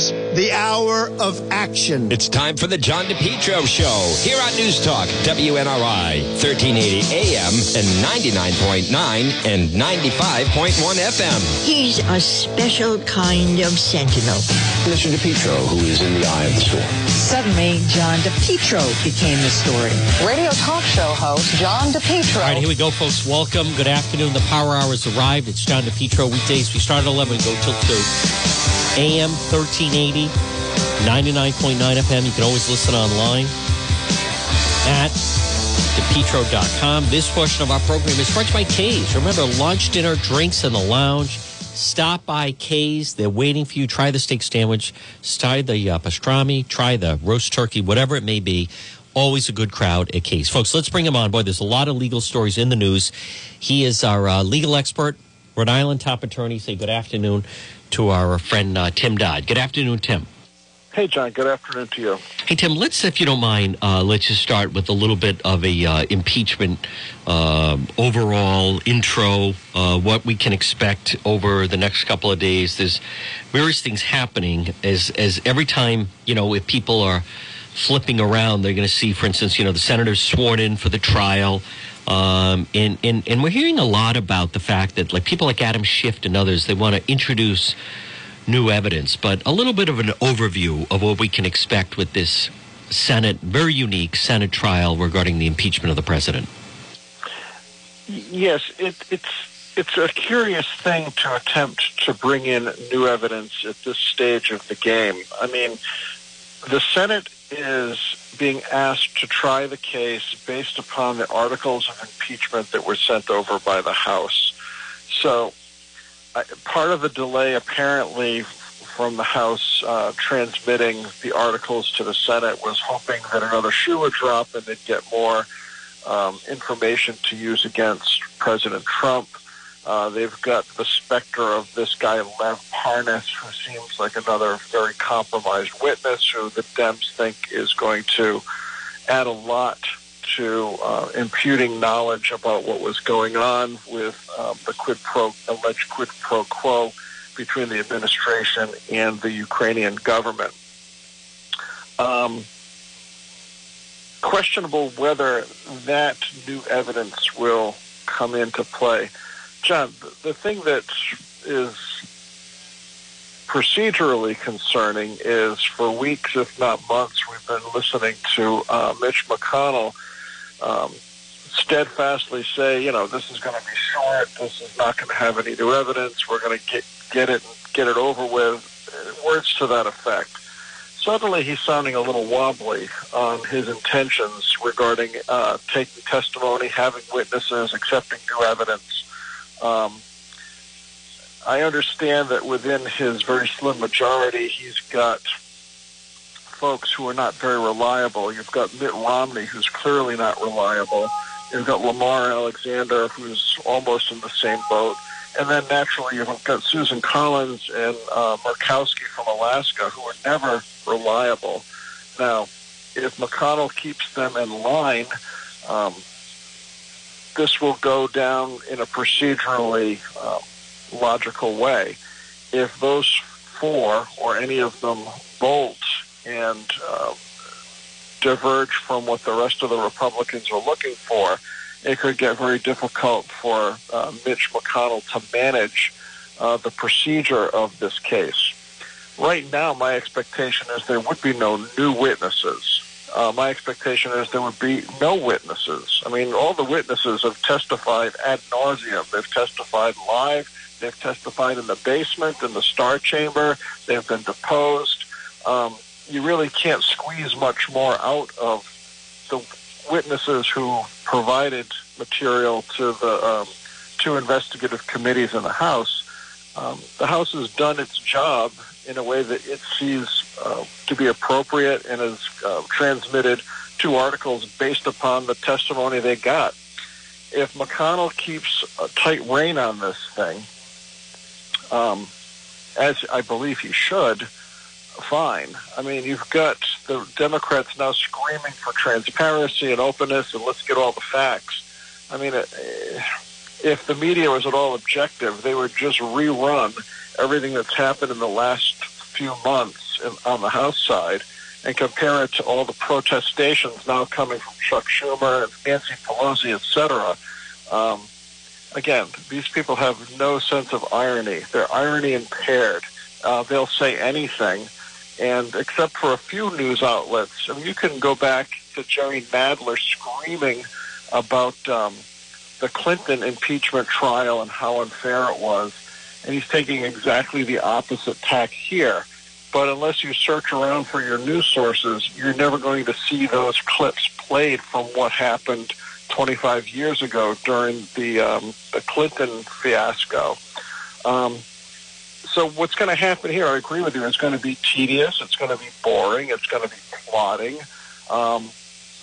arrives, the hour of action. It's time for the John DePetro Show here on News Talk, WNRI, 1380 AM and 99.9 and 95.1 FM. He's a special kind of sentinel. Mr. DePetro, who is in the eye of the storm. Suddenly, John DePetro became the story. Radio talk show host John DePetro. All right, here we go, folks. Welcome. Good afternoon. The Power Hour has arrived. It's John DePetro. Weekdays, we start at 11 and go till 2. AM 1380, 99.9 FM. You can always listen online at depetro.com. This portion of our program is brought by K's. Remember, lunch, dinner, drinks in the lounge. Stop by K's. They're waiting for you. Try the steak sandwich. Try the uh, pastrami. Try the roast turkey, whatever it may be. Always a good crowd at K's. Folks, let's bring him on. Boy, there's a lot of legal stories in the news. He is our uh, legal expert, Rhode Island top attorney. Say good afternoon to our friend uh, Tim Dodd. Good afternoon, Tim. Hey, John. Good afternoon to you. Hey, Tim. Let's, if you don't mind, uh, let's just start with a little bit of a uh, impeachment uh, overall intro. Uh, what we can expect over the next couple of days. There's various things happening as as every time you know if people are flipping around, they're going to see, for instance, you know the senators sworn in for the trial. Um, and, and, and we're hearing a lot about the fact that like people like Adam Schiff and others, they want to introduce new evidence, but a little bit of an overview of what we can expect with this Senate, very unique Senate trial regarding the impeachment of the president. Yes, it, it's it's a curious thing to attempt to bring in new evidence at this stage of the game. I mean, the Senate is being asked to try the case based upon the articles of impeachment that were sent over by the House. So, uh, part of the delay apparently from the House uh, transmitting the articles to the Senate was hoping that another shoe would drop and they'd get more um, information to use against President Trump. Uh, they've got the specter of this guy, Lev Parnas, who seems like another very compromised witness who the Dems think is going to add a lot to uh, imputing knowledge about what was going on with um, the quid pro, alleged quid pro quo between the administration and the Ukrainian government. Um, questionable whether that new evidence will come into play. John, the thing that is procedurally concerning is for weeks, if not months, we've been listening to uh, Mitch McConnell um, steadfastly say, you know, this is going to be short. This is not going to have any new evidence. We're going to get get it get it over with. Words to that effect. Suddenly, he's sounding a little wobbly on his intentions regarding uh, taking testimony, having witnesses, accepting new evidence. Um, I understand that within his very slim majority, he's got folks who are not very reliable. You've got Mitt Romney, who's clearly not reliable. You've got Lamar Alexander, who's almost in the same boat. And then naturally, you've got Susan Collins and uh, Murkowski from Alaska, who are never reliable. Now, if McConnell keeps them in line, um, this will go down in a procedurally uh, logical way. If those four or any of them bolt and uh, diverge from what the rest of the Republicans are looking for, it could get very difficult for uh, Mitch McConnell to manage uh, the procedure of this case. Right now, my expectation is there would be no new witnesses. Uh, my expectation is there would be no witnesses. I mean, all the witnesses have testified ad nauseum. They've testified live. They've testified in the basement, in the Star Chamber. They've been deposed. Um, you really can't squeeze much more out of the witnesses who provided material to the um, two investigative committees in the House. Um, the House has done its job in a way that it sees uh, to be appropriate and has uh, transmitted to articles based upon the testimony they got. If McConnell keeps a tight rein on this thing, um, as I believe he should, fine. I mean, you've got the Democrats now screaming for transparency and openness and let's get all the facts. I mean, uh, if the media was at all objective, they would just rerun everything that's happened in the last few months in, on the House side and compare it to all the protestations now coming from Chuck Schumer and Nancy Pelosi, et cetera, um, again, these people have no sense of irony. They're irony impaired. Uh, they'll say anything. And except for a few news outlets, I mean, you can go back to Jerry Nadler screaming about um, the Clinton impeachment trial and how unfair it was. And he's taking exactly the opposite tack here. But unless you search around for your news sources, you're never going to see those clips played from what happened 25 years ago during the, um, the Clinton fiasco. Um, so what's going to happen here, I agree with you, it's going to be tedious, it's going to be boring, it's going to be plotting. Um,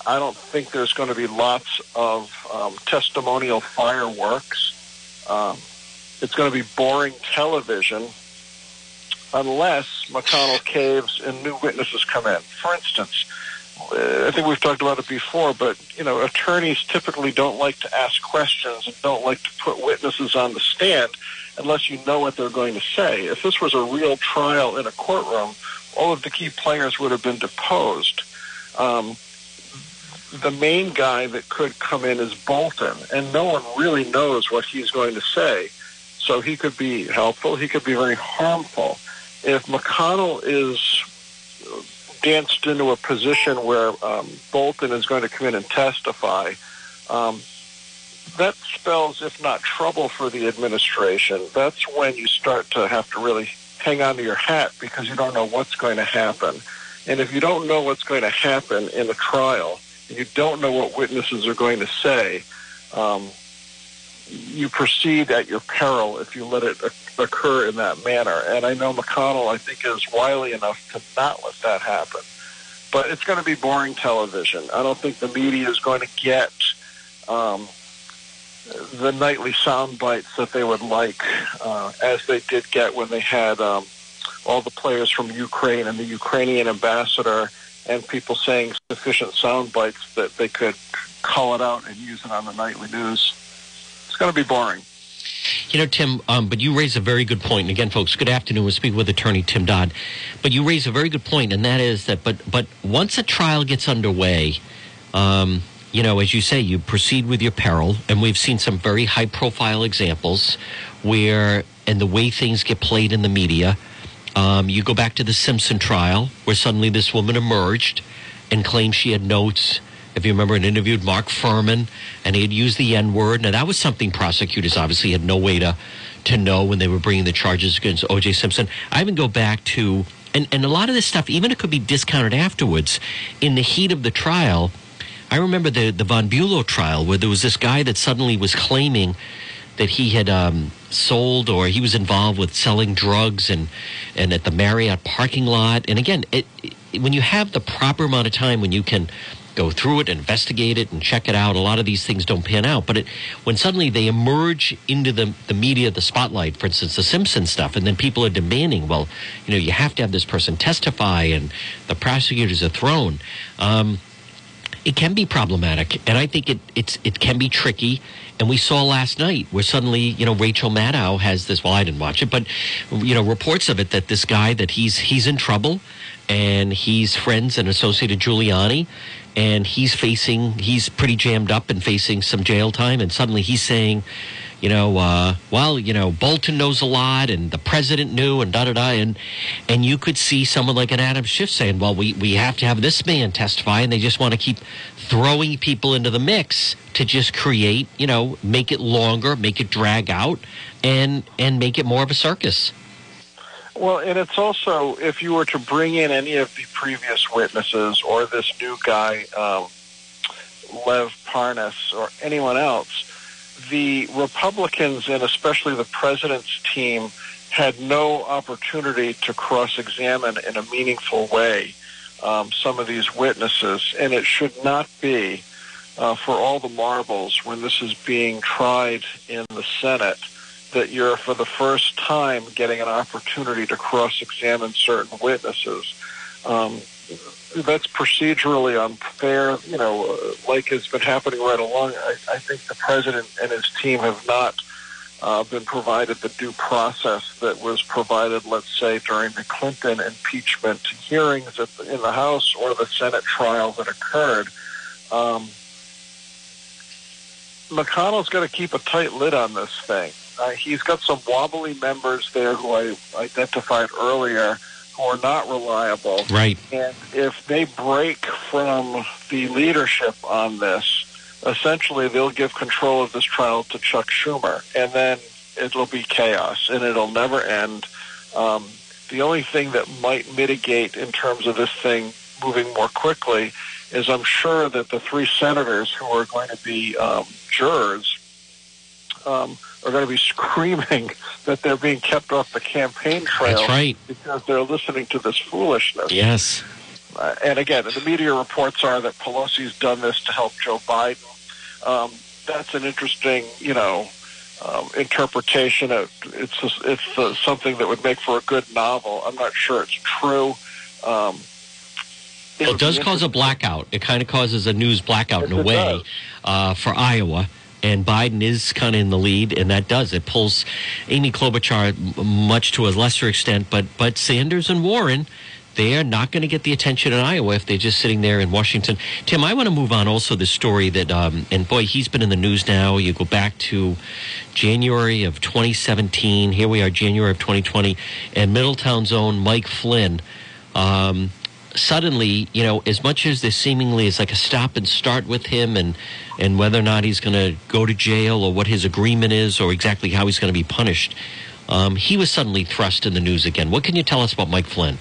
I don't think there's going to be lots of um, testimonial fireworks. Um, it's going to be boring television unless McConnell caves and new witnesses come in. For instance, I think we've talked about it before, but you know, attorneys typically don't like to ask questions and don't like to put witnesses on the stand unless you know what they're going to say. If this was a real trial in a courtroom, all of the key players would have been deposed. Um, the main guy that could come in is Bolton, and no one really knows what he's going to say. So he could be helpful. He could be very harmful. If McConnell is danced into a position where um, Bolton is going to come in and testify, um, that spells, if not trouble for the administration, that's when you start to have to really hang on to your hat because you don't know what's going to happen. And if you don't know what's going to happen in a trial, you don't know what witnesses are going to say, um, you proceed at your peril if you let it occur in that manner. And I know McConnell, I think, is wily enough to not let that happen. But it's going to be boring television. I don't think the media is going to get um, the nightly sound bites that they would like, uh, as they did get when they had um, all the players from Ukraine and the Ukrainian ambassador and people saying sufficient sound bites that they could call it out and use it on the nightly news. It's going to be boring. You know, Tim, um, but you raise a very good point. And again, folks, good afternoon. We'll speak with attorney Tim Dodd. But you raise a very good point, and that is that, but, but once a trial gets underway, um, you know, as you say, you proceed with your peril. And we've seen some very high profile examples where, and the way things get played in the media, um, you go back to the Simpson trial, where suddenly this woman emerged and claimed she had notes if you remember, and interviewed Mark Fuhrman, and he had used the N word. Now, that was something prosecutors obviously had no way to, to know when they were bringing the charges against O.J. Simpson. I even go back to, and, and a lot of this stuff, even it could be discounted afterwards, in the heat of the trial. I remember the, the Von Bulow trial where there was this guy that suddenly was claiming that he had um, sold or he was involved with selling drugs and, and at the Marriott parking lot. And again, it, it, when you have the proper amount of time when you can go through it, investigate it, and check it out. A lot of these things don't pan out. But it, when suddenly they emerge into the, the media, the spotlight, for instance, the Simpson stuff, and then people are demanding, well, you know, you have to have this person testify, and the prosecutors are thrown. Um, it can be problematic, and I think it it's it can be tricky. And we saw last night where suddenly, you know, Rachel Maddow has this. Well, I didn't watch it, but you know, reports of it that this guy that he's he's in trouble, and he's friends and associated Giuliani, and he's facing he's pretty jammed up and facing some jail time and suddenly he's saying you know uh, well you know bolton knows a lot and the president knew and da da da and and you could see someone like an adam schiff saying well we we have to have this man testify and they just want to keep throwing people into the mix to just create you know make it longer make it drag out and and make it more of a circus. Well, and it's also if you were to bring in any of the previous witnesses or this new guy, um, Lev Parnas, or anyone else, the Republicans and especially the president's team had no opportunity to cross-examine in a meaningful way um, some of these witnesses, and it should not be uh, for all the marbles when this is being tried in the Senate that you're for the first time getting an opportunity to cross-examine certain witnesses. Um, that's procedurally unfair. You know, like has been happening right along. I, I think the president and his team have not uh, been provided the due process that was provided, let's say, during the Clinton impeachment hearings in the House or the Senate trial that occurred. Um, McConnell's going to keep a tight lid on this thing. Uh, he's got some wobbly members there who I identified earlier are not reliable. Right. And if they break from the leadership on this, essentially they'll give control of this trial to Chuck Schumer, and then it'll be chaos, and it'll never end. Um, the only thing that might mitigate in terms of this thing moving more quickly is I'm sure that the three senators who are going to be um, jurors um, are going to be screaming that they're being kept off the campaign trail That's right. because they're listening to this foolishness. Yes. Uh, and again, the media reports are that Pelosi's done this to help Joe Biden. Um, that's an interesting, you know, um, interpretation. Of, it's it's uh, something that would make for a good novel. I'm not sure it's true. Um, it, well, it does cause a blackout. It kind of causes a news blackout yes, in a way uh, for Iowa. And Biden is kind of in the lead, and that does it pulls Amy Klobuchar much to a lesser extent, but but Sanders and Warren they are not going to get the attention in Iowa if they're just sitting there in Washington. Tim, I want to move on also the story that, um, and boy, he's been in the news now. You go back to January of 2017. Here we are, January of 2020, and Middletown's own Mike Flynn. Um, suddenly, you know, as much as this seemingly is like a stop and start with him and, and whether or not he's going to go to jail or what his agreement is or exactly how he's going to be punished, um, he was suddenly thrust in the news again. What can you tell us about Mike Flynn?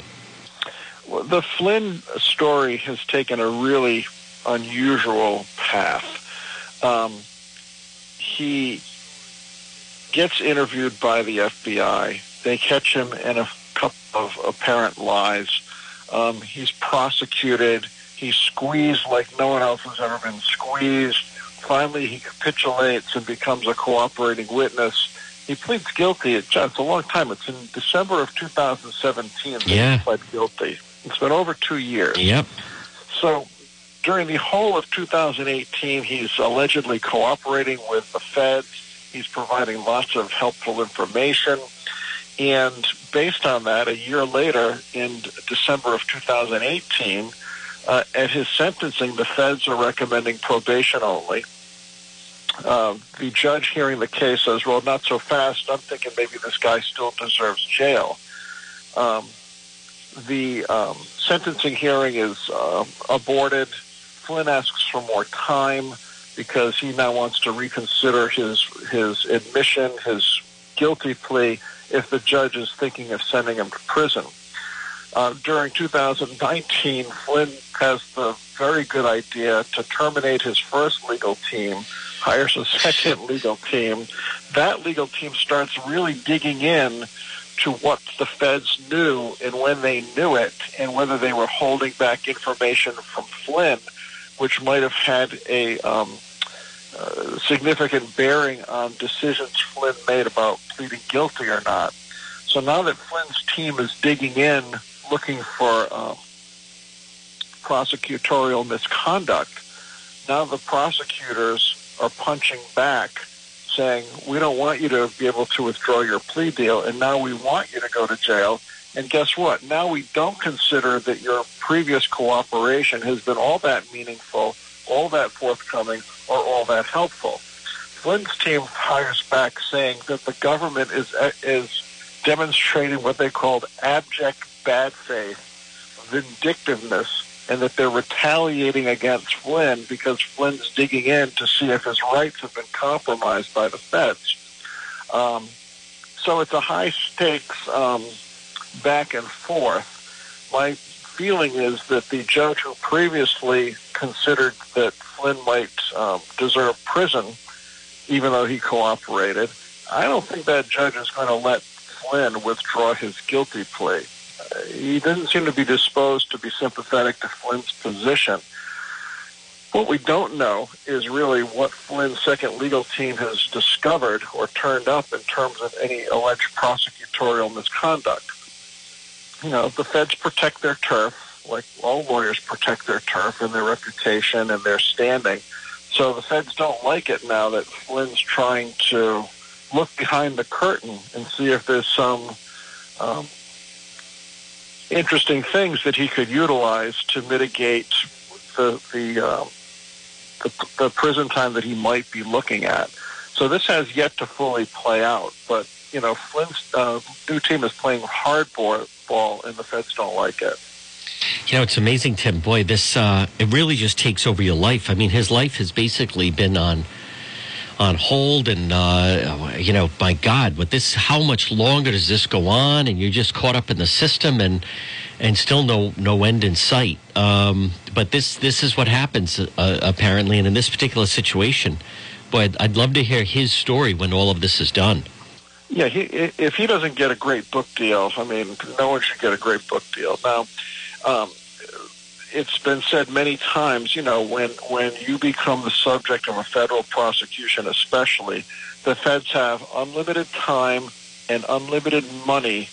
Well, the Flynn story has taken a really unusual path. Um, he gets interviewed by the FBI. They catch him in a couple of apparent lies. Um, he's prosecuted. He's squeezed like no one else has ever been squeezed. Finally, he capitulates and becomes a cooperating witness. He pleads guilty. It's a long time. It's in December of 2017 that yeah. he pled guilty. It's been over two years. Yep. So during the whole of 2018, he's allegedly cooperating with the feds. He's providing lots of helpful information. And based on that, a year later, in December of 2018, uh, at his sentencing, the feds are recommending probation only. Uh, the judge hearing the case says, well, not so fast. I'm thinking maybe this guy still deserves jail. Um, the um, sentencing hearing is uh, aborted. Flynn asks for more time because he now wants to reconsider his his admission, his guilty plea, if the judge is thinking of sending him to prison. Uh, during 2019, Flynn has the very good idea to terminate his first legal team, hires a second legal team. That legal team starts really digging in to what the feds knew and when they knew it and whether they were holding back information from Flynn, which might have had a um, uh, significant bearing on decisions Flynn made about pleading guilty or not. So now that Flynn's team is digging in, looking for um, prosecutorial misconduct, now the prosecutors are punching back saying, we don't want you to be able to withdraw your plea deal, and now we want you to go to jail. And guess what? Now we don't consider that your previous cooperation has been all that meaningful, all that forthcoming, or all that helpful. Flynn's team hires back saying that the government is is demonstrating what they called abject bad faith, vindictiveness, and that they're retaliating against Flynn because Flynn's digging in to see if his rights have been compromised by the feds. Um, so it's a high stakes um, back and forth. My feeling is that the judge who previously considered that Flynn might um, deserve prison, even though he cooperated, I don't think that judge is going to let Flynn withdraw his guilty plea he doesn't seem to be disposed to be sympathetic to Flynn's position. What we don't know is really what Flynn's second legal team has discovered or turned up in terms of any alleged prosecutorial misconduct. You know, the feds protect their turf, like all lawyers protect their turf and their reputation and their standing. So the feds don't like it now that Flynn's trying to look behind the curtain and see if there's some um, interesting things that he could utilize to mitigate the the, um, the the prison time that he might be looking at. So this has yet to fully play out, but you know, Flynn's uh, new team is playing hardball, ball, and the feds don't like it. You know, it's amazing, Tim. Boy, this uh, it really just takes over your life. I mean, his life has basically been on on hold, and uh, you know, my God, with this, how much longer does this go on? And you're just caught up in the system, and and still no no end in sight. Um, but this this is what happens uh, apparently, and in this particular situation, boy, I'd, I'd love to hear his story when all of this is done. Yeah, he, if he doesn't get a great book deal, I mean, no one should get a great book deal. Now, um, it's been said many times, you know, when when you become the subject of a federal prosecution, especially, the feds have unlimited time and unlimited money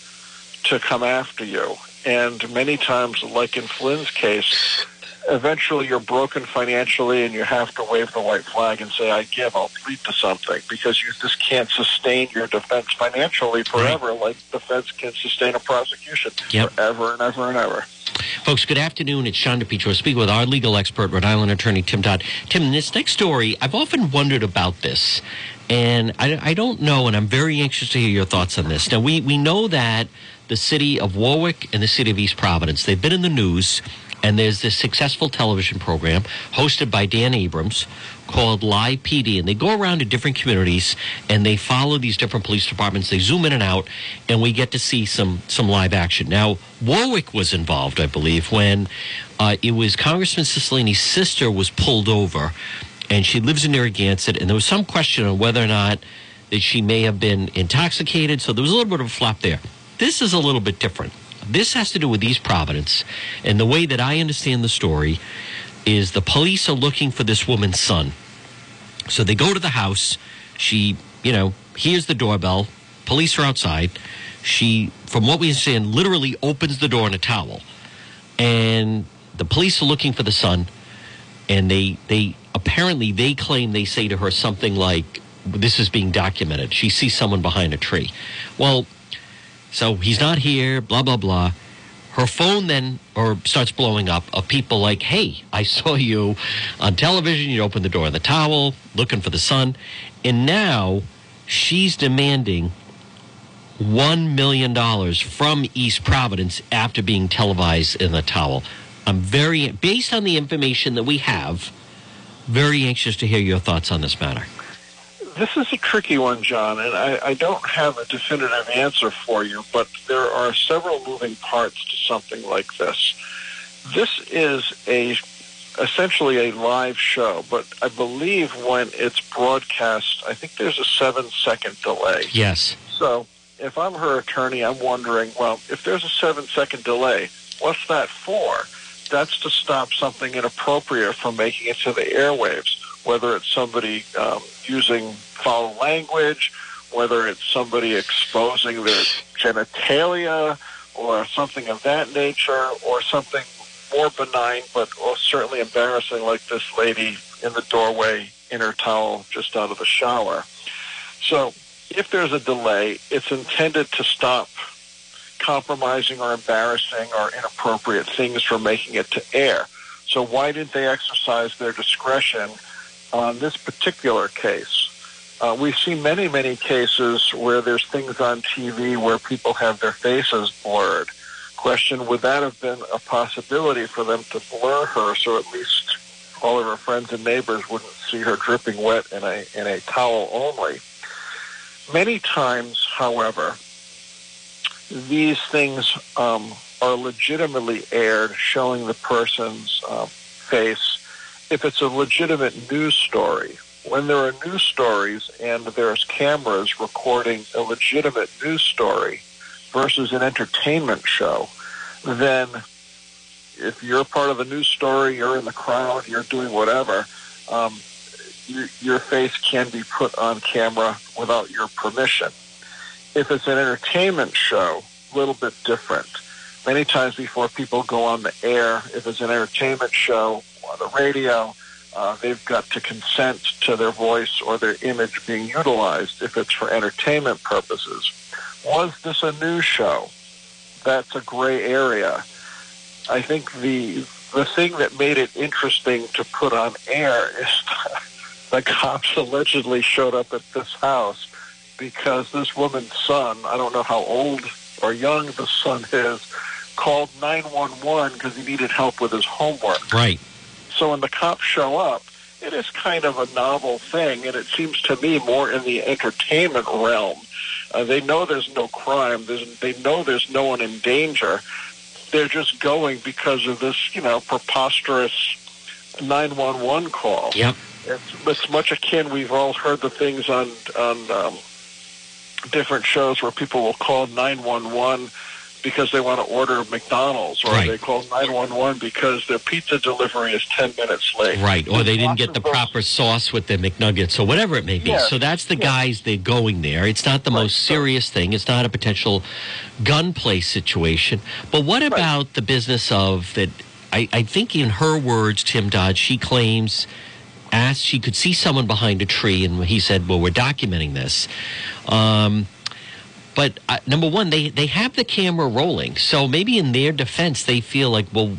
to come after you. And many times, like in Flynn's case, eventually you're broken financially and you have to wave the white flag and say, I give, I'll plead to something because you just can't sustain your defense financially forever right. like the feds can sustain a prosecution yep. forever and ever and ever. Folks, good afternoon. It's John DePetro speaking with our legal expert, Rhode Island attorney Tim Dodd. Tim, in this next story, I've often wondered about this, and I, I don't know, and I'm very anxious to hear your thoughts on this. Now, we, we know that the city of Warwick and the city of East Providence, they've been in the news and there's this successful television program hosted by Dan Abrams called Live PD. And they go around to different communities and they follow these different police departments. They zoom in and out, and we get to see some, some live action. Now, Warwick was involved, I believe, when uh, it was Congressman Cicilline's sister was pulled over, and she lives in Narragansett, and there was some question on whether or not that she may have been intoxicated. So there was a little bit of a flop there. This is a little bit different. This has to do with East Providence. And the way that I understand the story is the police are looking for this woman's son. So they go to the house. She, you know, hears the doorbell. Police are outside. She, from what we understand, literally opens the door in a towel. And the police are looking for the son. And they, they apparently, they claim they say to her something like, this is being documented. She sees someone behind a tree. Well, so he's not here, blah, blah, blah. Her phone then or starts blowing up of people like, hey, I saw you on television. You opened the door in the towel, looking for the son. And now she's demanding $1 million from East Providence after being televised in the towel. I'm very, based on the information that we have, very anxious to hear your thoughts on this matter this is a tricky one, John, and I, I don't have a definitive answer for you, but there are several moving parts to something like this. This is a essentially a live show, but I believe when it's broadcast, I think there's a seven second delay. Yes. So if I'm her attorney, I'm wondering, well, if there's a seven second delay, what's that for? That's to stop something inappropriate from making it to the airwaves whether it's somebody um, using foul language, whether it's somebody exposing their genitalia or something of that nature, or something more benign but certainly embarrassing like this lady in the doorway in her towel just out of the shower. So if there's a delay, it's intended to stop compromising or embarrassing or inappropriate things from making it to air. So why didn't they exercise their discretion on this particular case. Uh, we've seen many, many cases where there's things on TV where people have their faces blurred. Question, would that have been a possibility for them to blur her so at least all of her friends and neighbors wouldn't see her dripping wet in a, in a towel only? Many times, however, these things um, are legitimately aired, showing the person's uh, face if it's a legitimate news story. When there are news stories and there's cameras recording a legitimate news story versus an entertainment show, then if you're part of a news story, you're in the crowd, you're doing whatever, um, you, your face can be put on camera without your permission. If it's an entertainment show, a little bit different. Many times before people go on the air, if it's an entertainment show, the radio, Uh, they've got to consent to their voice or their image being utilized if it's for entertainment purposes. Was this a news show? That's a gray area. I think the the thing that made it interesting to put on air is the cops allegedly showed up at this house because this woman's son, I don't know how old or young the son is, called 911 because he needed help with his homework. Right. So when the cops show up, it is kind of a novel thing, and it seems to me more in the entertainment realm. Uh, they know there's no crime. There's, they know there's no one in danger. They're just going because of this, you know, preposterous 911 call. Yep. It's, it's much akin. We've all heard the things on on um, different shows where people will call 911 because they want to order McDonald's, or Right. they call 911 because their pizza delivery is 10 minutes late. Right, or they didn't get the proper sauce with their McNuggets or whatever it may be. So that's the guys they're going there. It's not the Right, most serious thing. It's not a potential gunplay situation. But what about the business of that? I, I think in her words, Tim Dodd, she claims asked she could see someone behind a tree, and he said, "Well, we're documenting this." Um, but uh, number one, they they have the camera rolling, so maybe in their defense, they feel like, well,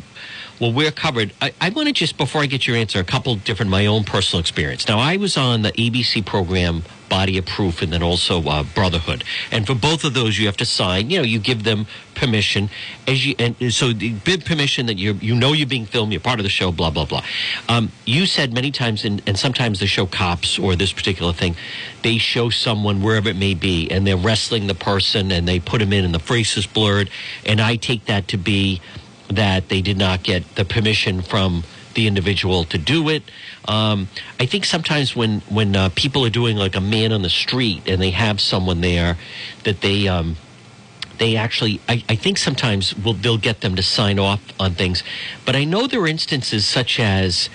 well, we're covered. I, I want to just before I get your answer, a couple different my own personal experience. Now, I was on the ABC program Body of Proof, and then also uh, Brotherhood, and for both of those, you have to sign. You know, you give them permission as you, and so the big permission that you you know you're being filmed, you're part of the show, blah blah blah. Um, you said many times, and, and sometimes they show cops or this particular thing, they show someone wherever it may be, and they're wrestling the person, and they put him in, and the face is blurred, and I take that to be that they did not get the permission from the individual to do it. Um, I think sometimes when when uh, people are doing like a man on the street and they have someone there, that they um, they actually I, I think sometimes will they'll get them to sign off on things. But I know there are instances such as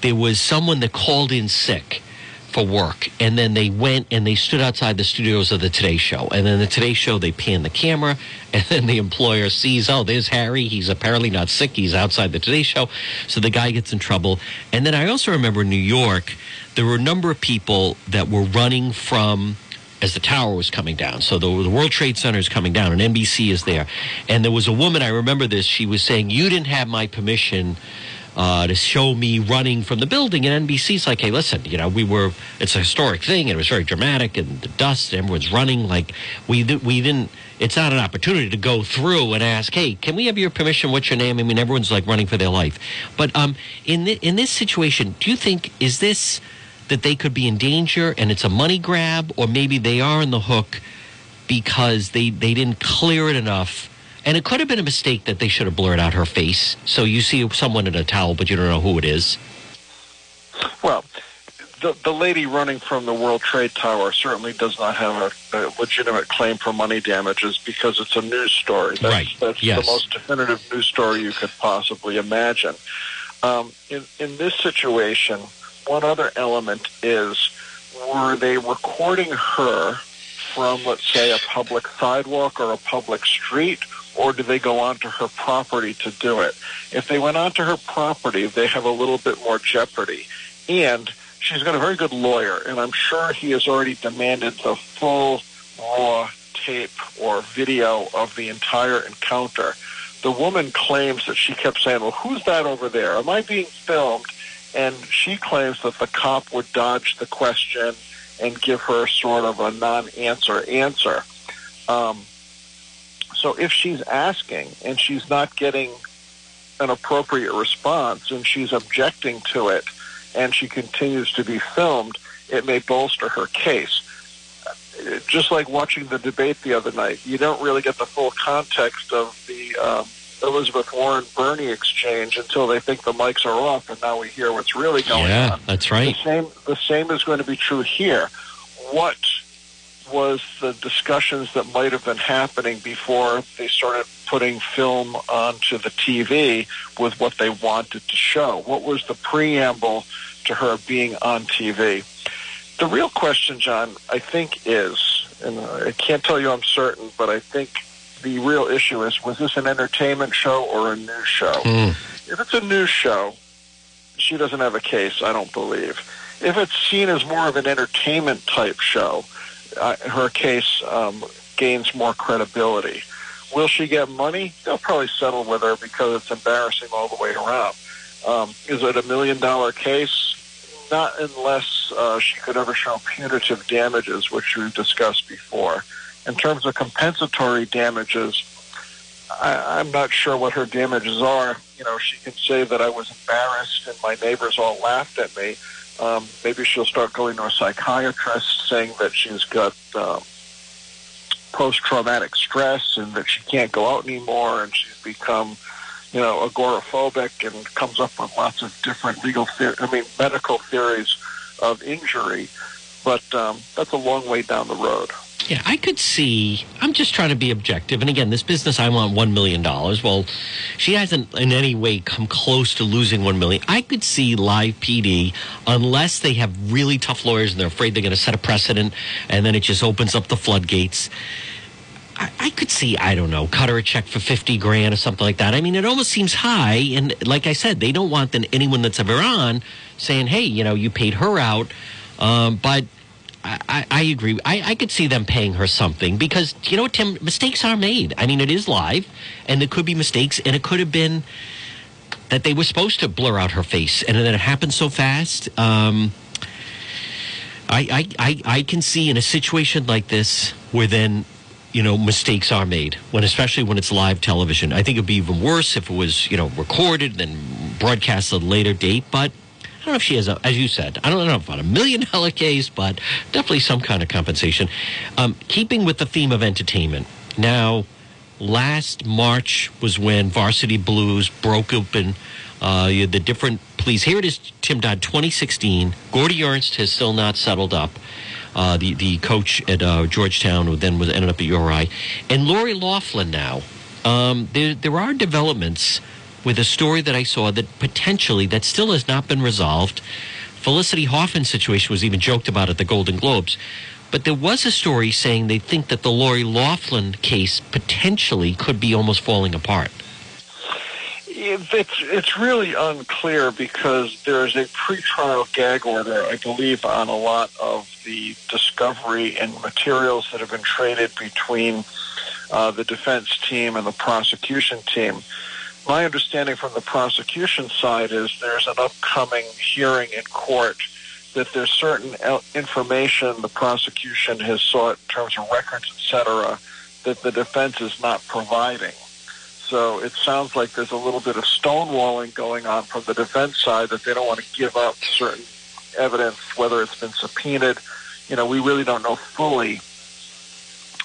there was someone that called in sick for work. And then they went and they stood outside the studios of the Today Show. And then the Today Show they pan the camera and then the employer sees oh there's Harry. He's apparently not sick. He's outside the Today Show. So the guy gets in trouble. And then I also remember in New York there were a number of people that were running from as the tower was coming down. So the, the World Trade Center is coming down, and NBC is there. And there was a woman, I remember this, she was saying, You didn't have my permission uh, to show me running from the building. And NBC's like, Hey, listen, you know, we were, it's a historic thing, and it was very dramatic, and the dust, and everyone's running. Like, we, we didn't, it's not an opportunity to go through and ask, Hey, can we have your permission? What's your name? I mean, everyone's like running for their life. But um, in, thi- in this situation, do you think, is this, that they could be in danger and it's a money grab, or maybe they are in the hook because they, they didn't clear it enough. And it could have been a mistake that they should have blurred out her face. So you see someone in a towel, but you don't know who it is. Well, the, the lady running from the World Trade Tower certainly does not have a, a legitimate claim for money damages because it's a news story. That's, Right. That's Yes. the most definitive news story you could possibly imagine. Um, in, in this situation, one other element is were they recording her from, let's say, a public sidewalk or a public street, or do they go onto her property to do it? If they went onto her property, they have a little bit more jeopardy. And she's got a very good lawyer, and I'm sure he has already demanded the full raw tape or video of the entire encounter. The woman claims that she kept saying, Well, who's that over there? Am I being filmed? And she claims that the cop would dodge the question and give her sort of a non answer answer. Um, so if she's asking and she's not getting an appropriate response and she's objecting to it and she continues to be filmed, it may bolster her case. Just like watching the debate the other night, you don't really get the full context of the um, Elizabeth Warren Bernie exchange until they think the mics are off, and now we hear what's really going yeah, on. Yeah, that's right. The same, the same is going to be true here. What was the discussions that might have been happening before they started putting film onto the TV with what they wanted to show? What was the preamble to her being on TV? The real question, John, I think is, and I can't tell you I'm certain, but I think the real issue is, was this an entertainment show or a news show? Hmm. If it's a news show, she doesn't have a case, I don't believe. If it's seen as more of an entertainment type show, uh, her case um, gains more credibility. Will she get money? They'll probably settle with her because it's embarrassing all the way around. Um, is it a million dollar case? Not unless uh, she could ever show punitive damages, which we've discussed before. In terms of compensatory damages, I, I'm not sure what her damages are. You know, she can say that I was embarrassed and my neighbors all laughed at me. Um, maybe she'll start going to a psychiatrist saying that she's got um, post-traumatic stress and that she can't go out anymore and she's become, you know, agoraphobic and comes up with lots of different legal, the- I mean, medical theories of injury. But um, that's a long way down the road. Yeah, I could see. I'm just trying to be objective. And again, this business, I want $1 million. Well, she hasn't in any way come close to losing 1 million. I could see live PD, unless they have really tough lawyers and they're afraid they're going to set a precedent and then it just opens up the floodgates. I, I could see, I don't know, cut her a check for 50 grand or something like that. I mean, it almost seems high. And like I said, they don't want then anyone that's ever on saying, hey, you know, you paid her out. Um, but I, I, agree. I, I could see them paying her something because, you know, Tim, mistakes are made. I mean, it is live and there could be mistakes and it could have been that they were supposed to blur out her face and then it happened so fast. Um, I, I, I, I can see in a situation like this where then, you know, mistakes are made when, especially when it's live television. I think it'd be even worse if it was, you know, recorded and broadcast at a later date. But I don't know if she has, a, as you said, I don't know about a million dollar case, but definitely some kind of compensation. Um, keeping with the theme of entertainment. Now, last March was when Varsity Blues broke open uh, the different pleas. Here it is, Tim Dodd, 2016. Gordie Ernst has still not settled up. Uh, the the coach at uh, Georgetown, who then was ended up at URI, and Lori Loughlin now. Um, there there are developments with a story that I saw that potentially that still has not been resolved. Felicity Huffman's situation was even joked about at the Golden Globes. But there was a story saying they think that the Lori Loughlin case potentially could be almost falling apart. It's it's really unclear because there is a pretrial gag order, I believe, on a lot of the discovery and materials that have been traded between uh, the defense team and the prosecution team. My understanding from the prosecution side is there's an upcoming hearing in court that there's certain information the prosecution has sought in terms of records, et cetera, that the defense is not providing. So it sounds like there's a little bit of stonewalling going on from the defense side that they don't want to give up certain evidence, whether it's been subpoenaed. You know, we really don't know fully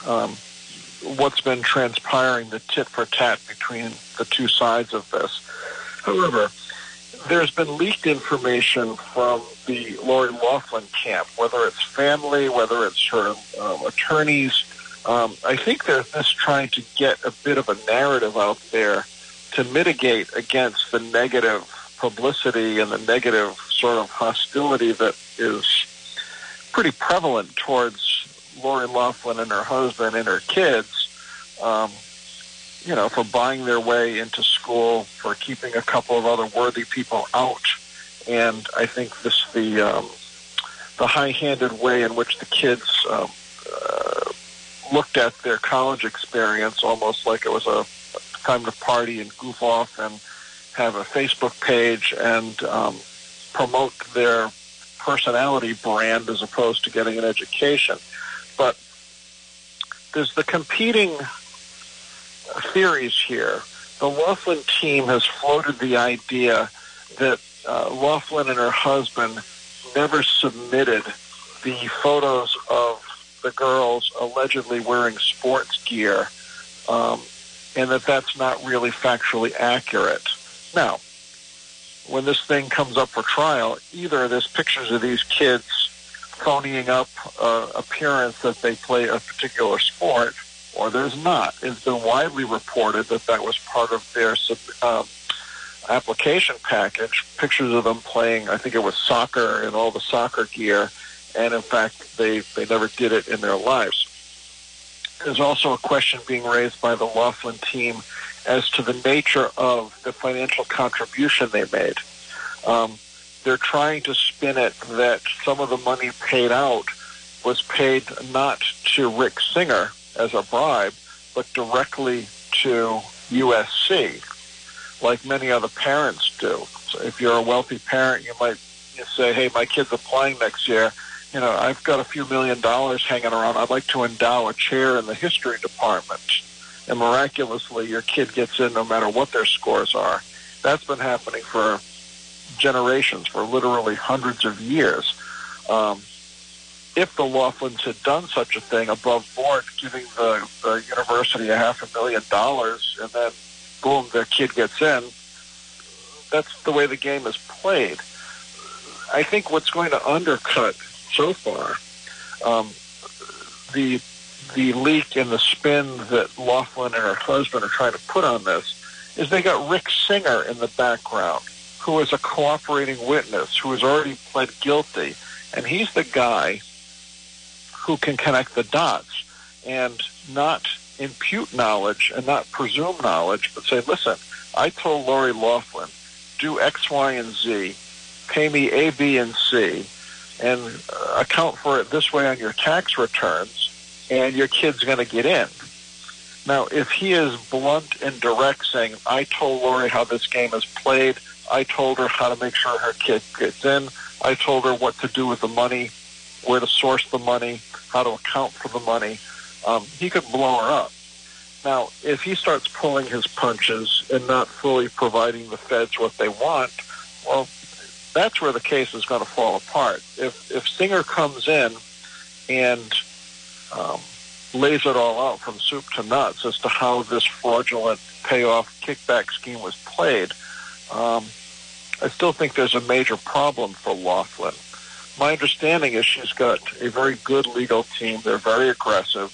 um, what's been transpiring, the tit for tat between the two sides of this. However, there's been leaked information from the Lori Loughlin camp, whether it's family, whether it's her um, attorneys, um, I think they're just trying to get a bit of a narrative out there to mitigate against the negative publicity and the negative sort of hostility that is pretty prevalent towards Lori Loughlin and her husband and her kids. Um, you know, for buying their way into school, for keeping a couple of other worthy people out, and I think this the um, the high-handed way in which the kids um, uh, looked at their college experience almost like it was a time to party and goof off and have a Facebook page and um, promote their personality brand as opposed to getting an education. But there's the competing theories here. The Loughlin team has floated the idea that uh, Loughlin and her husband never submitted the photos of the girls allegedly wearing sports gear, um, and that that's not really factually accurate. Now, when this thing comes up for trial, either there's pictures of these kids phoning up uh, appearance that they play a particular sport, or there's not. It's been widely reported that that was part of their um, application package. Pictures of them playing, I think it was soccer and all the soccer gear, and in fact, they, they never did it in their lives. There's also a question being raised by the Loughlin team as to the nature of the financial contribution they made. Um, they're trying to spin it that some of the money paid out was paid not to Rick Singer as a bribe, but directly to USC, like many other parents do. So if you're a wealthy parent, you might say, hey, my kid's applying next year. You know, I've got a few million dollars hanging around. I'd like to endow a chair in the history department. And miraculously, your kid gets in no matter what their scores are. That's been happening for generations, for literally hundreds of years. Um, if the Loughlins had done such a thing above board, giving the, the university a half a million dollars, and then boom, their kid gets in, that's the way the game is played. I think what's going to undercut so far um, the the leak and the spin that Loughlin and her husband are trying to put on this is they got Rick Singer in the background, who is a cooperating witness, who has already pled guilty, and he's the guy who can connect the dots and not impute knowledge and not presume knowledge, but say, listen, I told Lori Loughlin, do X, Y, and Z, pay me A, B, and C, and uh, account for it this way on your tax returns, and your kid's going to get in. Now, if he is blunt and direct, saying, I told Lori how this game is played, I told her how to make sure her kid gets in, I told her what to do with the money, where to source the money, how to account for the money, um, he could blow her up. Now, if he starts pulling his punches and not fully providing the feds what they want, well, that's where the case is going to fall apart. If if Singer comes in and um, lays it all out from soup to nuts as to how this fraudulent payoff kickback scheme was played, um, I still think there's a major problem for Loughlin. My understanding is she's got a very good legal team. They're very aggressive,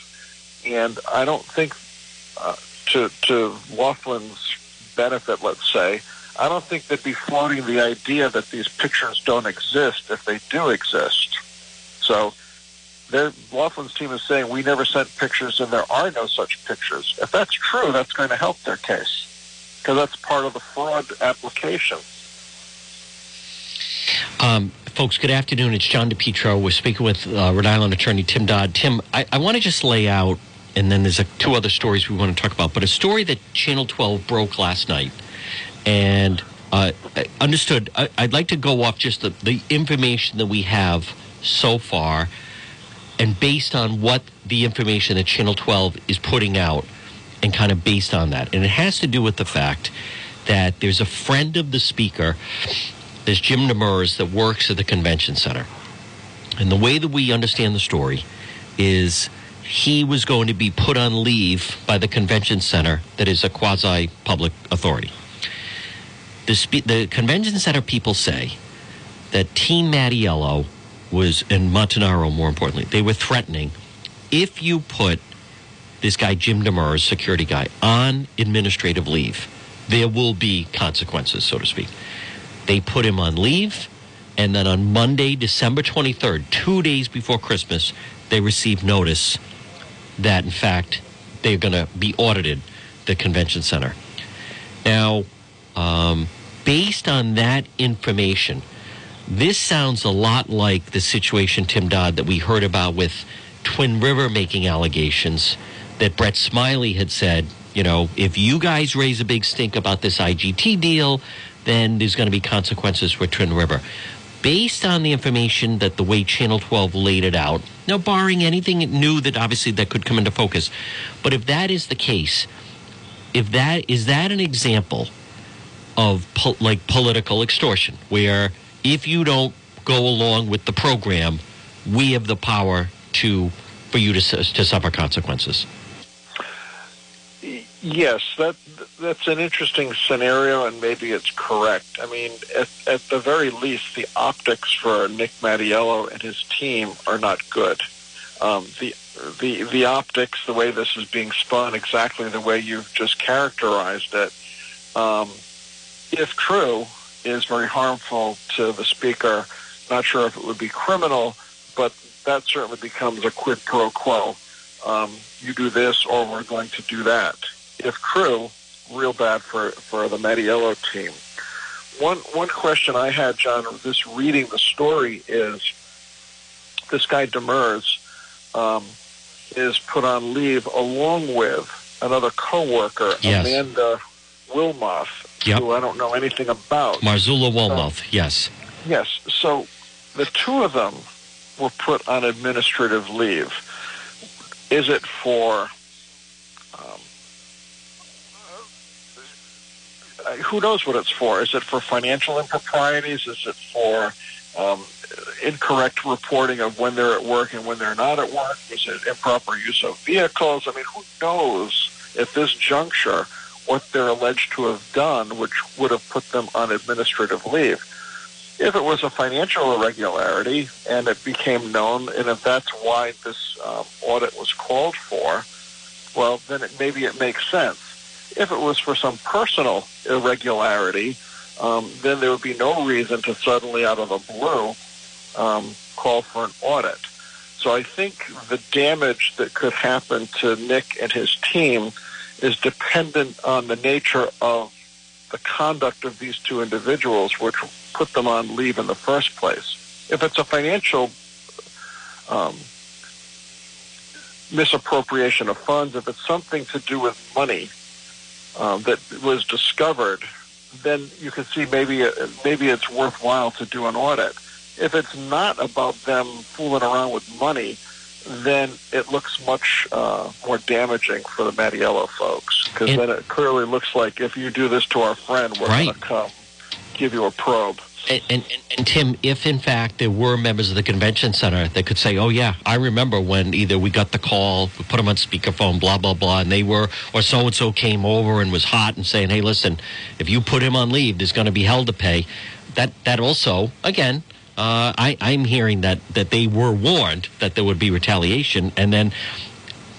and I don't think uh, to to Loughlin's benefit, let's say, I don't think they'd be floating the idea that these pictures don't exist if they do exist. So their Loughlin's team is saying we never sent pictures and there are no such pictures. If that's true, that's going to help their case because that's part of the fraud application. Um, folks, good afternoon. It's John DePetro. We're speaking with uh, Rhode Island attorney Tim Dodd. Tim, I, I want to just lay out, and then there's a, two other stories we want to talk about, but a story that Channel 12 broke last night and uh, understood. I, would like to go off just the, the information that we have so far, and based on what the information that Channel 12 is putting out, and kind of based on that. And it has to do with the fact that there's a friend of the speaker, there's Jim Demers, that works at the convention center. And the way that we understand the story is he was going to be put on leave by the convention center that is a quasi public authority the, spe- the convention center people say that Team Mattiello was, and Montanaro more importantly, they were threatening if you put this guy, Jim Demers, security guy, on administrative leave, there will be consequences, so to speak. They put him on leave, and then on Monday, December 23rd, two days before Christmas, they received notice that, in fact, they're going to be audited, the convention center. Now, um, based on that information, this sounds a lot like the situation, Tim Dodd, that we heard about with Twin River making allegations that Brett Smiley had said, you know, if you guys raise a big stink about this IGT deal, then there's going to be consequences for Twin River. Based on the information that the way Channel 12 laid it out, now barring anything new that obviously that could come into focus, but if that is the case, if that is that an example of po- like political extortion, where if you don't go along with the program, we have the power to for you to to suffer consequences. Yes, that that's an interesting scenario, and maybe it's correct. I mean, at, at the very least, the optics for Nick Mattiello and his team are not good. Um, the the the optics, the way this is being spun, exactly the way you've just characterized it. Um, if true, is very harmful to the speaker. Not sure if it would be criminal, but that certainly becomes a quid pro quo. Um, you do this, or we're going to do that. If crew, real bad for, for the Mattiello team. one one question I had, John, this reading the story is this guy Demers um, is put on leave along with another coworker, Yes. Amanda Wilmoth, Yep. who I don't know anything about. Marzula Wolmoth, yes. Yes. So the two of them were put on administrative leave. Is it for um, uh, who knows what it's for? Is it for financial improprieties? Is it for um, incorrect reporting of when they're at work and when they're not at work? Is it improper use of vehicles? I mean, who knows at this juncture what they're alleged to have done, which would have put them on administrative leave? If it was a financial irregularity and it became known, and if that's why this um, audit was called for, well, then it, maybe it makes sense. If it was for some personal irregularity, um, then there would be no reason to suddenly, out of the blue, um, call for an audit. So I think the damage that could happen to Nick and his team is dependent on the nature of the conduct of these two individuals, which put them on leave in the first place. If it's a financial um, misappropriation of funds, if it's something to do with money um, that was discovered, then you can see maybe maybe it's worthwhile to do an audit. If it's not about them fooling around with money, then it looks much uh, more damaging for the Mattiello folks because then it clearly looks like if you do this to our friend, we're going to come give you a probe. And, and, and Tim, if in fact there were members of the convention center that could say, "Oh yeah, I remember when either we got the call, we put them on speakerphone, blah blah blah," and they were, or so and so came over and was hot and saying, "Hey, listen, if you put him on leave, there's going to be hell to pay." That that also, again, uh, I I'm hearing that that they were warned that there would be retaliation, and then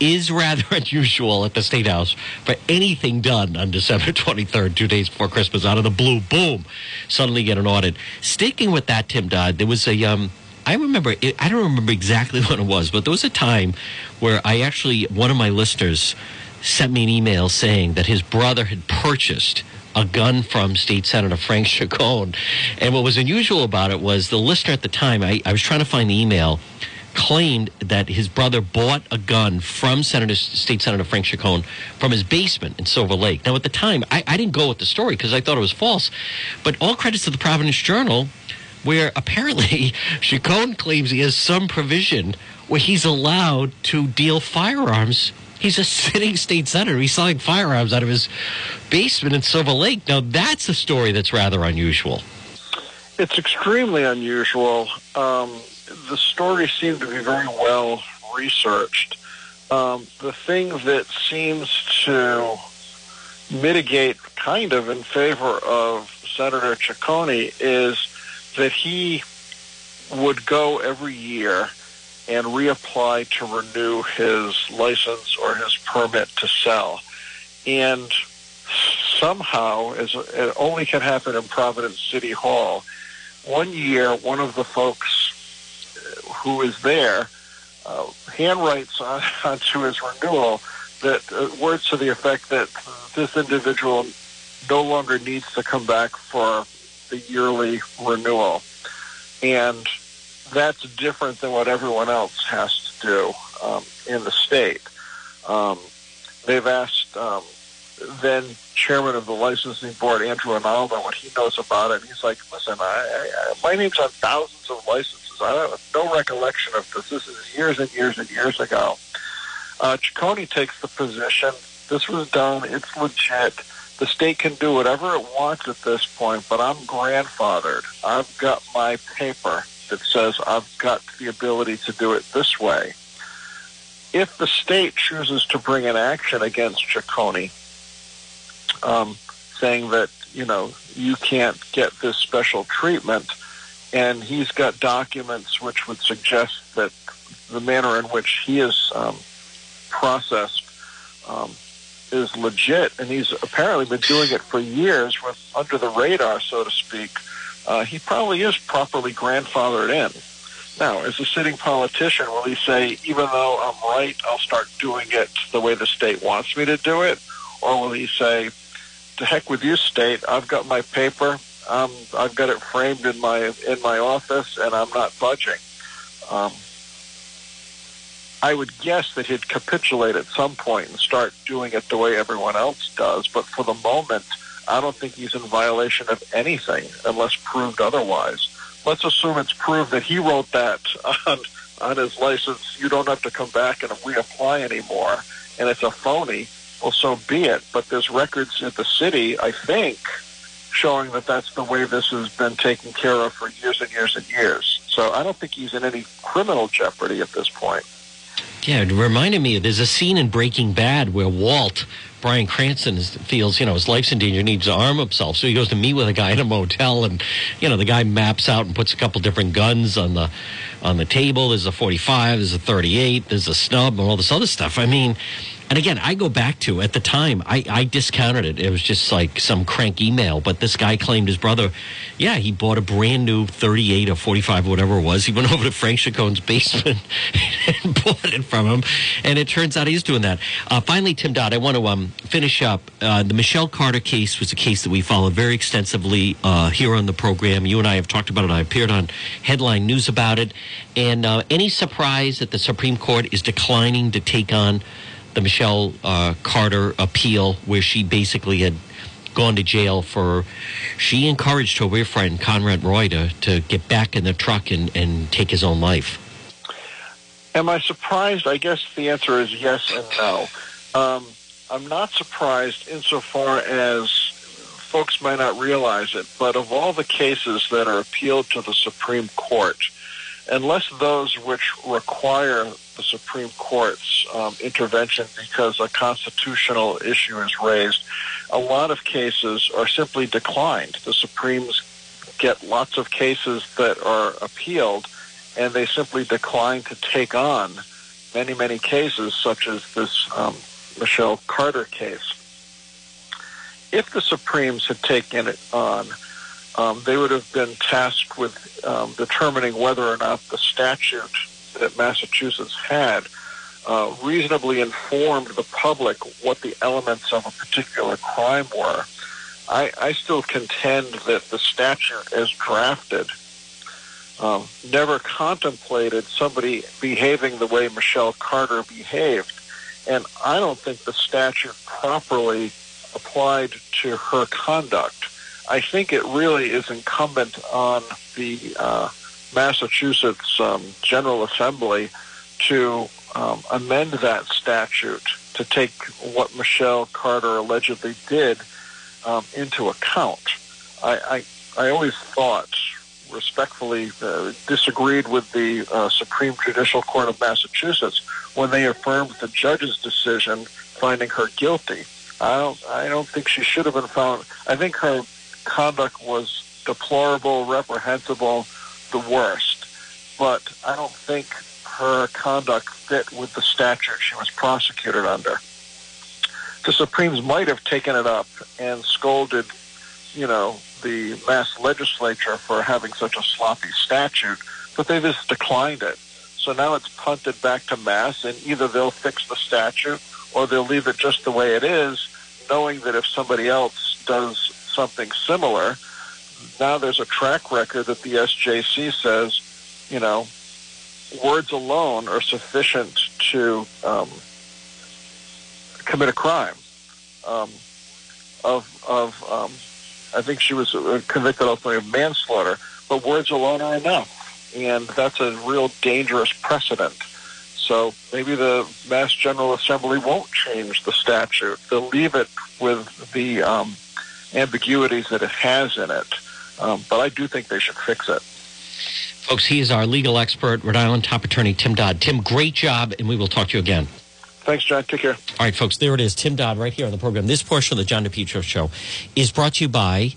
is rather unusual at the State House for anything done on December 23rd, two days before Christmas, out of the blue, boom, suddenly get an audit. Sticking with that, Tim Dodd, there was a, um, I remember, I don't remember exactly when it was, but there was a time where I actually, one of my listeners sent me an email saying that his brother had purchased a gun from State Senator Frank Ciccone. And what was unusual about it was the listener at the time, I, I was trying to find the email, claimed that his brother bought a gun from Senator State Senator Frank Ciccone from his basement in Silver Lake. Now, at the time, I, I didn't go with the story because I thought it was false. But all credits to the Providence Journal, where apparently Ciccone claims he has some provision where he's allowed to deal firearms. He's a sitting state senator. He's selling firearms out of his basement in Silver Lake. Now, that's a story that's rather unusual. It's extremely unusual. Um, the story seemed to be very well researched. Um, the thing that seems to mitigate kind of in favor of Senator Ciccone is that he would go every year and reapply to renew his license or his permit to sell. And somehow, as it only can happen in Providence City Hall, one year, one of the folks who is there uh, handwrites on, onto his renewal that uh, words to the effect that this individual no longer needs to come back for the yearly renewal. And that's different than what everyone else has to do um, in the state. Um, they've asked um, then chairman of the licensing board, Andrew Annaldo, what he knows about it. And He's like, listen, I, I, my name's on thousands of licenses. I have no recollection of this. This is years and years and years ago. Uh, Ciccone takes the position. This was done. It's legit. The state can do whatever it wants at this point, but I'm grandfathered. I've got my paper that says I've got the ability to do it this way. If the state chooses to bring an action against Ciccone, um, saying that you know you can't get this special treatment, and he's got documents which would suggest that the manner in which he is um, processed um, is legit, and he's apparently been doing it for years with under the radar, so to speak. Uh, he probably is properly grandfathered in. Now, as a sitting politician, will he say, even though I'm right, I'll start doing it the way the state wants me to do it? Or will he say, to heck with you, state, I've got my paper, Um, I've got it framed in my in my office, and I'm not budging. Um, I would guess that he'd capitulate at some point and start doing it the way everyone else does. But for the moment, I don't think he's in violation of anything unless proved otherwise. Let's assume it's proved that he wrote that on on his license. You don't have to come back and reapply anymore, and it's a phony. Well, so be it. But there's records at the city, I think, showing that that's the way this has been taken care of for years and years and years. So I don't think he's in any criminal jeopardy at this point. Yeah, it reminded me. There's a scene in Breaking Bad where Walt Bryan Cranston feels, you know, his life's in danger, needs to arm himself. So he goes to meet with a guy in a motel, and you know, the guy maps out and puts a couple different guns on the on the table. There's a 45, there's a 38, there's a snub, and all this other stuff. I mean, and again, I go back to at the time, I, I discounted it. It was just like some crank email. But this guy claimed his brother, yeah, he bought a brand new 38 or 45, whatever it was. He went over to Frank Ciccone's basement and bought it from him. And it turns out he's doing that. Uh, finally, Tim Dodd, I want to um, finish up. Uh, the Michelle Carter case was a case that we followed very extensively uh, here on the program. You and I have talked about it. I appeared on headline news about it. And uh, any surprise that the Supreme Court is declining to take on the Michelle uh, Carter appeal, where she basically had gone to jail for she encouraged her boyfriend Conrad Roy to, to get back in the truck and, and take his own life. Am I surprised? I guess the answer is yes and no. Um, I'm not surprised insofar as folks might not realize it, but of all the cases that are appealed to the Supreme Court, unless those which require the Supreme Court's um, intervention because a constitutional issue is raised, a lot of cases are simply declined. The Supremes get lots of cases that are appealed, and they simply decline to take on many, many cases, such as this um, Michelle Carter case. If the Supremes had taken it on, um, they would have been tasked with um, determining whether or not the statute that Massachusetts had uh, reasonably informed the public what the elements of a particular crime were. I, I still contend that the statute, as drafted, um, never contemplated somebody behaving the way Michelle Carter behaved. And I don't think the statute properly applied to her conduct. I think it really is incumbent on the uh, Massachusetts um, General Assembly to um, amend that statute to take what Michelle Carter allegedly did um, into account. I, I, I always thought, respectfully, uh, disagreed with the uh, Supreme Judicial Court of Massachusetts when they affirmed the judge's decision finding her guilty. I don't, I don't think she should have been found. I think her conduct was deplorable, reprehensible, the worst. But I don't think her conduct fit with the statute she was prosecuted under. The Supremes might have taken it up and scolded, you know, the Mass legislature for having such a sloppy statute, but they just declined it. So now it's punted back to Mass, and either they'll fix the statute or they'll leave it just the way it is, knowing that if somebody else does something similar, now there's a track record that the SJC says, you know, words alone are sufficient to um, commit a crime. Um, of of um, I think she was uh, convicted ultimately of manslaughter, but words alone are enough, and that's a real dangerous precedent. So maybe the Mass General Assembly won't change the statute; they'll leave it with the um, ambiguities that it has in it. Um, but I do think they should fix it. Folks, he is our legal expert, Rhode Island top attorney Tim Dodd. Tim, great job, and we will talk to you again. Thanks, John. Take care. All right, folks, there it is. Tim Dodd right here on the program. This portion of the John DePetro Show is brought to you by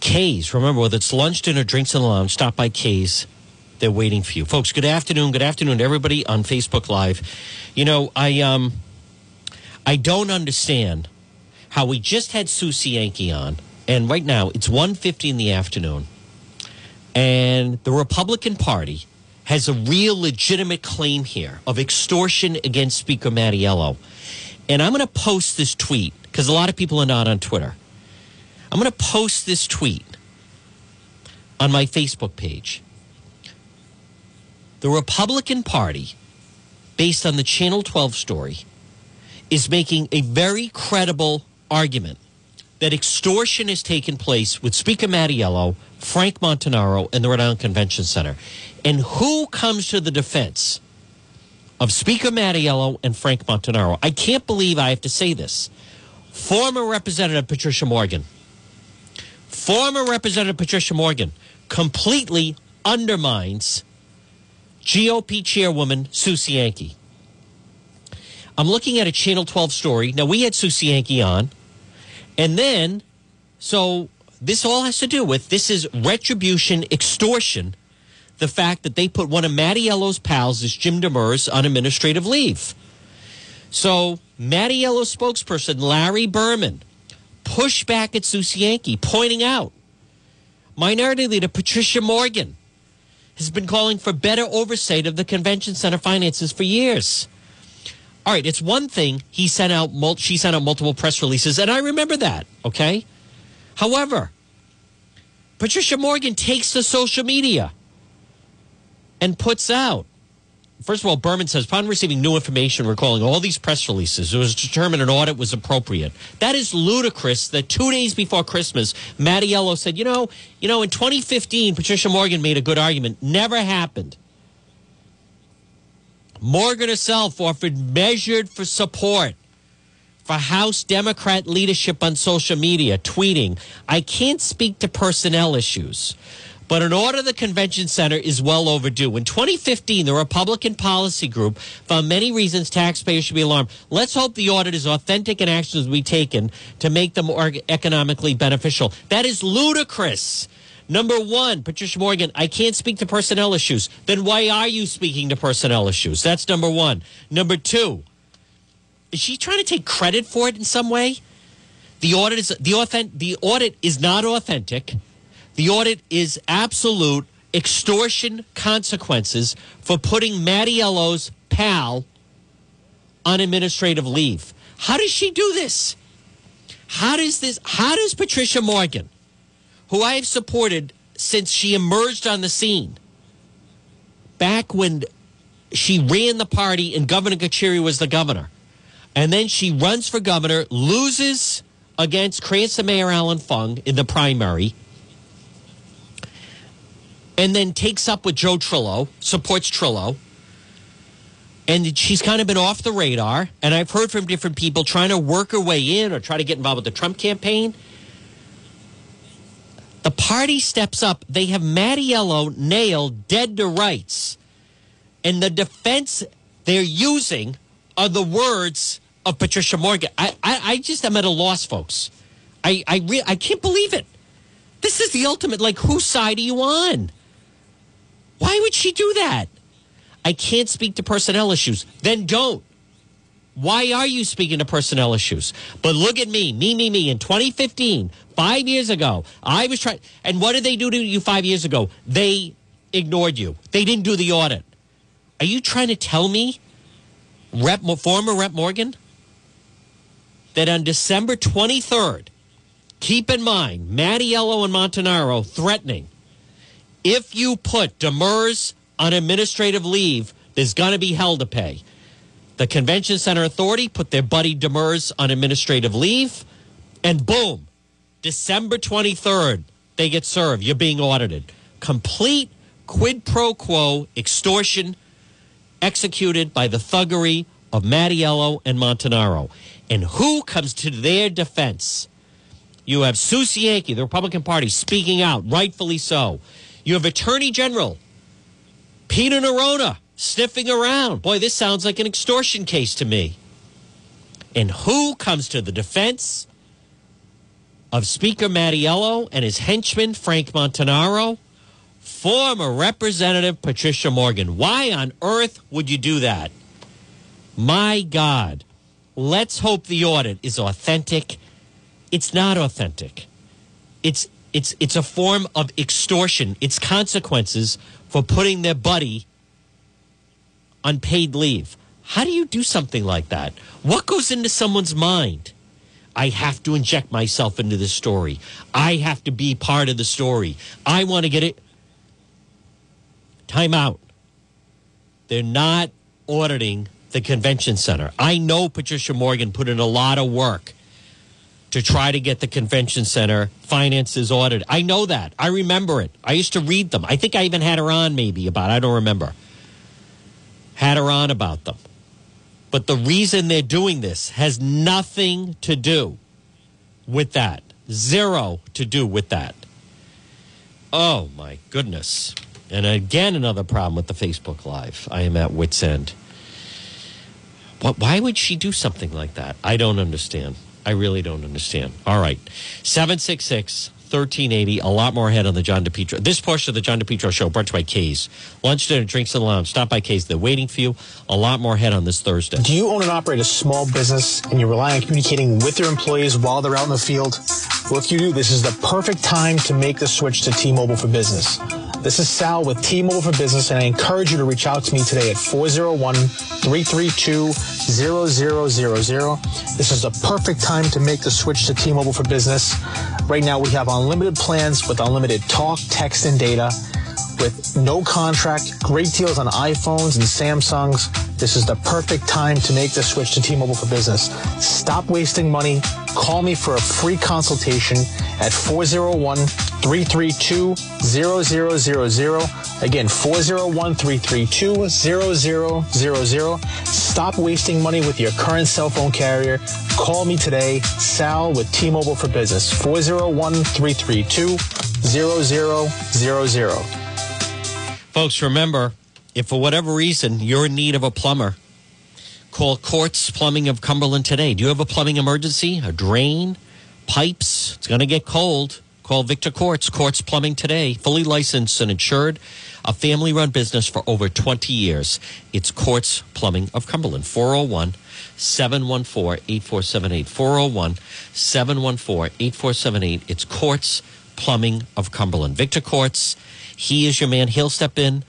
K's. Remember, whether it's lunch, dinner, drinks in the lounge, stop by K's. They're waiting for you. Folks, good afternoon. Good afternoon to everybody on Facebook Live. You know, I um I don't understand how we just had Sue Cienki on, and right now it's 1.50 in the afternoon, and the Republican Party has a real legitimate claim here of extortion against Speaker Mattiello. And I'm going to post this tweet because a lot of people are not on Twitter. I'm going to post this tweet on my Facebook page. The Republican Party, based on the Channel 12 story, is making a very credible argument that extortion has taken place with Speaker Mattiello, Frank Montanaro, and the Rhode Island Convention Center. And who comes to the defense of Speaker Mattiello and Frank Montanaro? I can't believe I have to say this. Former Representative Patricia Morgan, former Representative Patricia Morgan completely undermines GOP chairwoman Sue Cienki. I'm looking at a Channel 12 story. Now, we had Sue Cienki on. And then, so this all has to do with this is retribution, extortion. The fact that they put one of Mattiello's pals, is Jim Demers, on administrative leave. So Mattiello's spokesperson, Larry Berman, pushed back at Sue Cienki, pointing out Minority Leader Patricia Morgan has been calling for better oversight of the convention center finances for years. All right, it's one thing he sent out. She sent out multiple press releases, and I remember that. Okay, however, Patricia Morgan takes to social media and puts out. First of all, Berman says, upon receiving new information recalling all these press releases, it was determined an audit was appropriate. That is ludicrous that two days before Christmas, Mattiello said, you know, you know, in 2015, Patricia Morgan made a good argument. Never happened. Morgan herself offered measured for support for House Democrat leadership on social media, tweeting, I can't speak to personnel issues, but an order of the convention center is well overdue. In 2015, the Republican policy group found many reasons taxpayers should be alarmed. Let's hope the audit is authentic and actions will be taken to make them economically beneficial. That is ludicrous. Number one, Patricia Morgan, I can't speak to personnel issues. Then why are you speaking to personnel issues? That's number one. Number two, is she trying to take credit for it in some way? The audit is the authentic. The audit is not authentic. The audit is absolute extortion consequences for putting Mattiello's pal on administrative leave. How does she do this? How does this? How does Patricia Morgan, who I have supported since she emerged on the scene, back when she ran the party and Governor Carcieri was the governor, and then she runs for governor, loses against Cranston Mayor Alan Fung in the primary, and then takes up with Joe Trillo, supports Trillo. And she's kind of been off the radar. And I've heard from different people trying to work her way in or try to get involved with the Trump campaign. The party steps up. They have Mattiello nailed dead to rights. And the defense they're using are the words of Patricia Morgan. I, I, I just am at a loss, folks. I, I, re- I can't believe it. This is the ultimate. Like, whose side are you on? Why would she do that? I can't speak to personnel issues. Then don't. Why are you speaking to personnel issues? But look at me, me, me, me. In 2015, five years ago, I was trying. And what did they do to you five years ago? They ignored you. They didn't do the audit. Are you trying to tell me, Rep, former Rep Morgan, that on December 23rd, keep in mind, Mattiello and Montanaro threatening, if you put Demers on administrative leave, there's going to be hell to pay. The Convention Center Authority put their buddy Demers on administrative leave, and boom, December 23rd, they get served. You're being audited. Complete quid pro quo extortion executed by the thuggery of Mattiello and Montanaro. And who comes to their defense? You have Sue Cienki, the Republican Party, speaking out, rightfully so. You have Attorney General Peter Neronha sniffing around. Boy, this sounds like an extortion case to me. And who comes to the defense of Speaker Mattiello and his henchman, Frank Montanaro? Former Representative Patricia Morgan. Why on earth would you do that? My God. Let's hope the audit is authentic. It's not authentic. It's it's it's a form of extortion. It's consequences for putting their buddy on paid leave. How do you do something like that? What goes into someone's mind? I have to inject myself into this story. I have to be part of the story. I want to get it. Time out. They're not auditing the convention center. I know Patricia Morgan put in a lot of work to try to get the convention center finances audited. I know that. I remember it. I used to read them. I think I even had her on maybe about. I don't remember. Had her on about them. But the reason they're doing this has nothing to do with that. Zero to do with that. Oh my goodness. And again, another problem with the Facebook Live. I am at wits' end. What, why would she do something like that? I don't understand. I really don't understand. All right. 766 1380. A lot more ahead on the John DePetro. This portion of the John DePetro show brought to you by K's. Lunch, dinner, drinks in the lounge. Stop by K's. They're waiting for you. A lot more ahead on this Thursday. Do you own and operate a small business and you rely on communicating with your employees while they're out in the field? Well, if you do, this is the perfect time to make the switch to T-Mobile for Business. This is Sal with T-Mobile for Business, and I encourage you to reach out to me today at 401-332-0000. This is the perfect time to make the switch to T-Mobile for Business. Right now, we have unlimited plans with unlimited talk, text, and data with no contract, great deals on iPhones and Samsungs. This is the perfect time to make the switch to T-Mobile for Business. Stop wasting money. Call me for a free consultation at 401-332-0000. Again, 401-332-0000. Stop wasting money with your current cell phone carrier. Call me today, Sal with T-Mobile for Business, 401-332-0000. Folks, remember, if for whatever reason you're in need of a plumber, call Quartz Plumbing of Cumberland today. Do you have a plumbing emergency? A drain? Pipes? It's going to get cold. Call Victor Quartz, Quartz Plumbing today. Fully licensed and insured. A family run business for over 20 years. It's Quartz Plumbing of Cumberland. 401 714 8478. 401 714 8478. It's Quartz Plumbing of Cumberland. Victor Quartz. He is your man. He'll step in.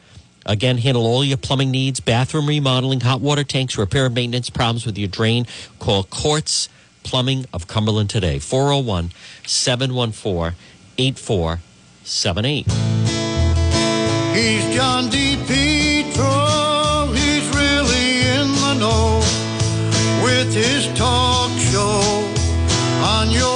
Again, handle all your plumbing needs, bathroom remodeling, hot water tanks, repair and maintenance problems with your drain. Call Quartz Plumbing of Cumberland today. 401 714 8478. He's John D. Petro. He's really in the know with his talk show on your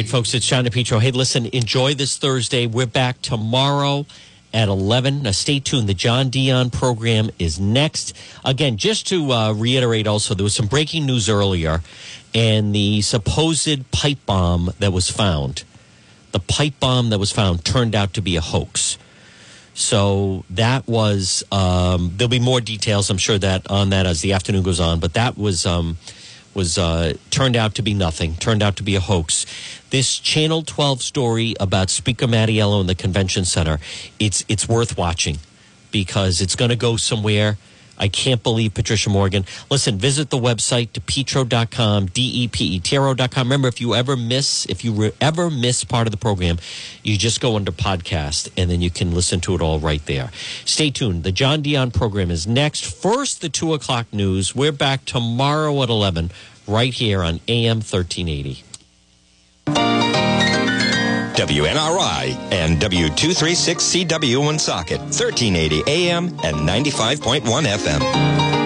right, folks, it's John DePetro. Hey, listen, enjoy this Thursday. We're back tomorrow at 11. Now, stay tuned. The John Dion program is next. Again, just to uh, reiterate also, there was some breaking news earlier, and the supposed pipe bomb that was found, the pipe bomb that was found turned out to be a hoax. So that was, um, there'll be more details, I'm sure, that on that as the afternoon goes on, but that was. Um, was uh, turned out to be nothing, turned out to be a hoax. This Channel 12 story about Speaker Mattiello in the convention center, it's it's worth watching because it's going to go somewhere. I can't believe Patricia Morgan. Listen, visit the website, depetro.com, D-E-P-E-T-R-O.com. Remember, if you ever miss, if you re- ever miss part of the program, you just go under podcast and then you can listen to it all right there. Stay tuned. The John Dion program is next. First, the 2 o'clock news. We're back tomorrow at 11 right here on AM 1380. WNRI and W236CW Woonsocket, 1380 AM and 95.1 FM.